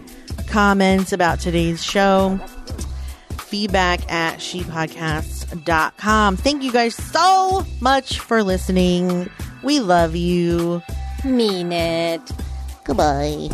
comments about today's show, feedback at shepodcasts.com. Thank you guys so much for listening. We love you. mean it. Goodbye.